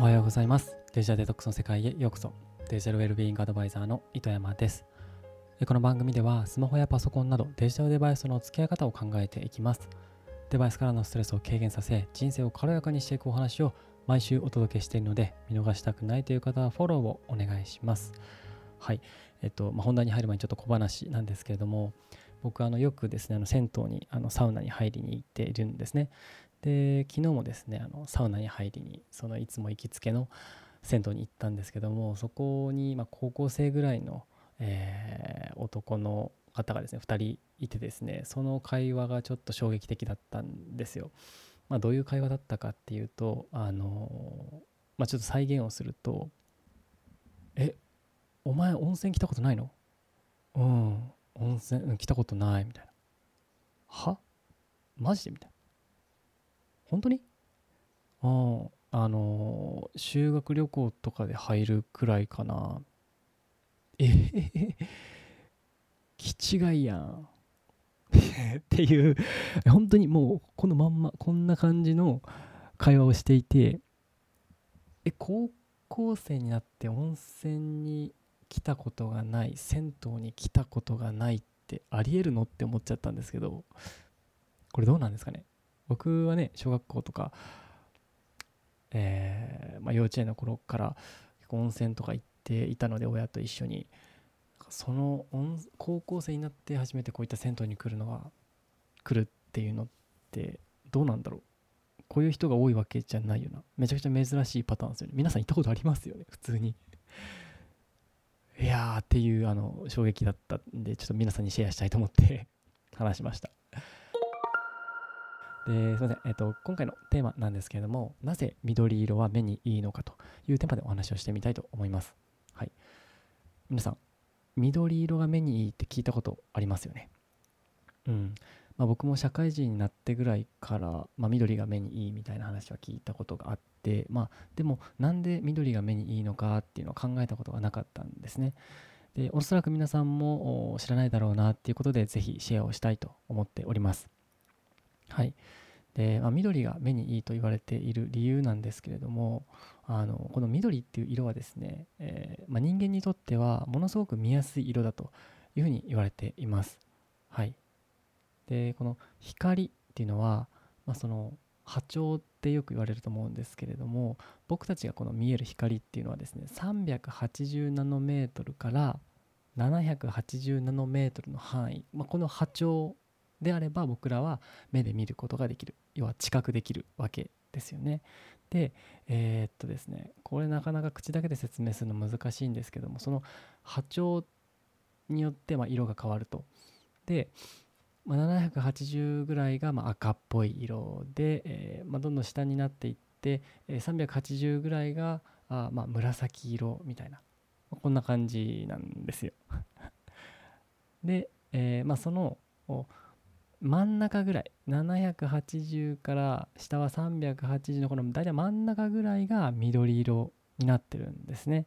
おはようございます。デジタルデトックスの世界へようこそ。デジタルウェルビーイングアドバイザーの糸山です。この番組ではスマホやパソコンなどデジタルデバイスの付き合い方を考えていきます。デバイスからのストレスを軽減させ人生を軽やかにしていくお話を毎週お届けしているので見逃したくないという方はフォローをお願いします。はい。えっと、まあ、本題に入る前にちょっと小話なんですけれども僕あのよくですねあの銭湯にあのサウナに入りに行っているんですね。で昨日もですねあのサウナに入りにそのいつも行きつけの銭湯に行ったんですけどもそこに、ま高校生ぐらいの、えー、男の方がですね2人いてですねその会話がちょっと衝撃的だったんですよ。まあ、どういう会話だったかっていうとあのまあ、ちょっと再現をすると「えお前温泉来たことないの?」うん温泉来たことないみたいな「は？マジ？で?」みたいな本当に？あああのー、修学旅行とかで入るくらいかな。えへへ 気違いやん。っていう。本当にもうこのまんまこんな感じの会話をしていて。え高校生になって温泉に来たことがない銭湯に来たことがないってありえるの？って思っちゃったんですけど。これどうなんですかね？僕はね小学校とか、えーまあ、幼稚園の頃から温泉とか行っていたので親と一緒に。その高校生になって初めてこういった銭湯に来るのは来るっていうのってどうなんだろう？こういう人が多いわけじゃないよな。めちゃくちゃ珍しいパターンですよね。皆さん行ったことありますよね？普通に。いやーっていうあの衝撃だったんでちょっと皆さんにシェアしたいと思って 話しました。ですみません、えっと、今回のテーマなんですけれども、なぜ緑色は目にいいのかというテーマでお話をしてみたいと思います。はい。皆さん、緑色が目にいいって聞いたことありますよね？うん。まあ、僕も社会人になってぐらいから、まあ、緑が目にいいみたいな話は聞いたことがあって、まあ、でもなんで緑が目にいいのかっていうのを考えたことがなかったんですね。でおそらく皆さんも知らないだろうなっていうことでぜひシェアをしたいと思っております。はい。で、まあ、緑が目にいいと言われている理由なんですけれどもあのこの緑っていう色はですね、えー、まあ、人間にとってはものすごく見やすい色だというふうに言われています。はい、でこの光っていうのは、まあ、その波長ってよく言われると思うんですけれども僕たちがこの見える光っていうのはですね380ナノメートルから780ナノメートルの範囲、まあ、この波長であれば僕らは目で見ることができる要は知覚できるわけですよね。でえー、っとですねこれなかなか口だけで説明するの難しいんですけどもその波長によってま色が変わると。で、まあ、780ぐらいがま赤っぽい色で、えー、ま、どんどん下になっていって、えー、380ぐらいがあま紫色みたいなこんな感じなんですよ。で、えまあ、その真ん中ぐらい780から下は380のこの大体真ん中ぐらいが緑色になってるんですね。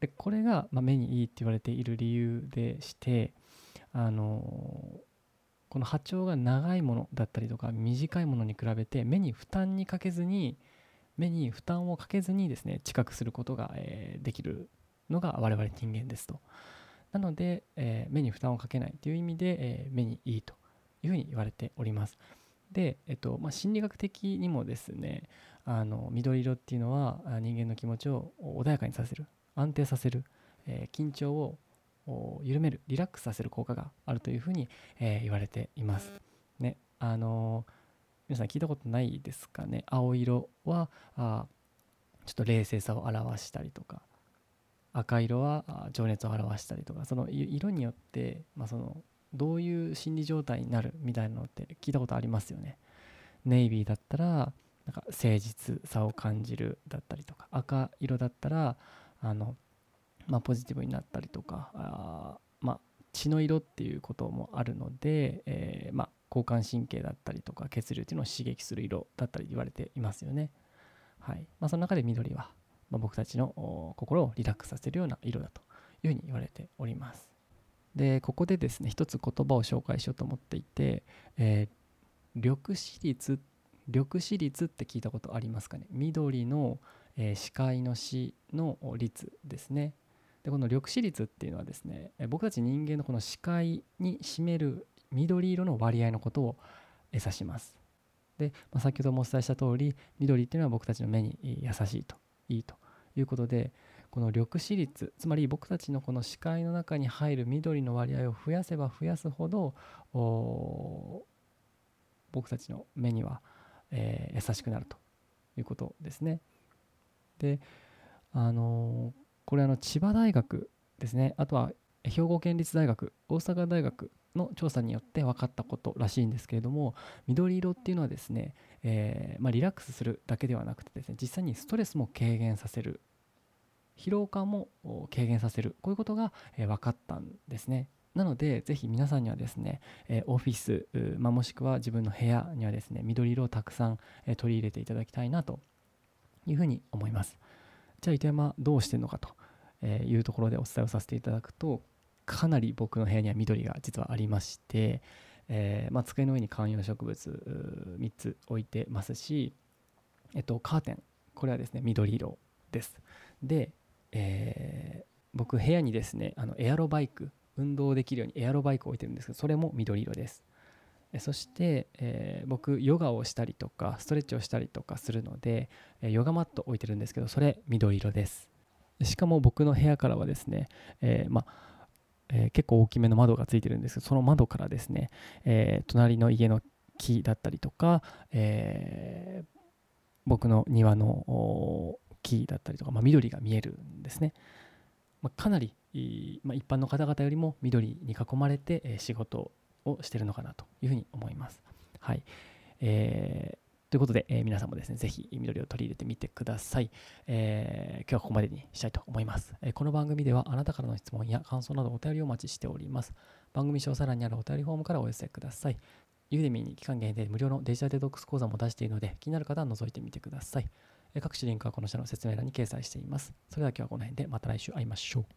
でこれが、ま目にいいって言われている理由でしてあのこの波長が長いものだったりとか短いものに比べて目に負担にかけずに目に負担をかけずにですね知覚することが、えできるのが我々人間ですと。なので、えー、目に負担をかけないという意味で、え、目にいいというふうに言われております。で、えっとまあ、心理学的にもですねあの緑色っていうのは人間の気持ちを穏やかにさせる安定させる、え、緊張を緩めるリラックスさせる効果があるというふうに、えー、言われています。ねあのー、皆さん聞いたことないですかね？青色はあちょっと冷静さを表したりとか赤色は情熱を表したりとかその色によって、まあ、そのどういう心理状態になるみたいなのって聞いたことありますよね。ネイビーだったらなんか誠実さを感じるだったりとか赤色だったらあの、まあ、ポジティブになったりとかあ、まあ、血の色っていうこともあるので、えー、まあ、交感神経だったりとか血流っていうのを刺激する色だったり言われていますよね。はいまあ、その中で緑はまあ、僕たちの心をリラックスさせるような色だというふうに言われております。でここでですね一つ言葉を紹介しようと思っていて、えー、緑子率緑視率って聞いたことありますかね？緑の、えー、視界の視の率ですね。でこの緑視率っていうのはですね僕たち人間のこの視界に占める緑色の割合のことを指します。で、まあ、先ほどもお伝えした通り緑っていうのは僕たちの目に優しいといいと。いうことでこの緑視率つまり僕たちのこの視界の中に入る緑の割合を増やせば増やすほど僕たちの目には、えー、優しくなるということですね。であのー、これあの千葉大学ですねあとは兵庫県立大学大阪大学の調査によって分かったことらしいんですけれども緑色っていうのはですね、えー、まあ、リラックスするだけではなくてですね実際にストレスも軽減させる疲労感も軽減させるこういうことが、え、分かったんですね。なのでぜひ皆さんにはですね、えー、オフィス、まあ、もしくは自分の部屋にはですね緑色をたくさん、え取り入れていただきたいなというふうに思います。じゃあ糸山どうしてるのかというところでお伝えをさせていただくとかなり僕の部屋には緑が実はありまして、えー、まあ、机の上に観葉植物3つ置いてますし、えっと、カーテンこれはですね緑色です。で、えー、僕部屋にですねあのエアロバイク運動できるようにエアロバイクを置いてるんですけどそれも緑色です。そして、えー、僕ヨガをしたりとかストレッチをしたりとかするので、ヨガマット置いてるんですけどそれ緑色です。しかも僕の部屋からはですね、えー、まあえー、結構大きめの窓がついてるんですけどその窓からですね、えー、隣の家の木だったりとか、えー、僕の庭の木だったりとか、まあ、緑が見えるんですね、まあ、かなり、まあ、一般の方々よりも緑に囲まれて、え仕事をしてるのかなというふうに思います。はい、えということで、えー、皆さんもですね、ぜひ緑を取り入れてみてください、えー、今日はここまでにしたいと思います、えー、この番組ではあなたからの質問や感想などお便りをお待ちしております。番組詳細欄にあるお便りフォームからお寄せください。ユーデミーに期間限定で無料のデジタルデトックス講座も出しているので、気になる方は覗いてみてください。各種リンクはこの下の説明欄に掲載しています。それでは今日はこの辺でまた来週会いましょう。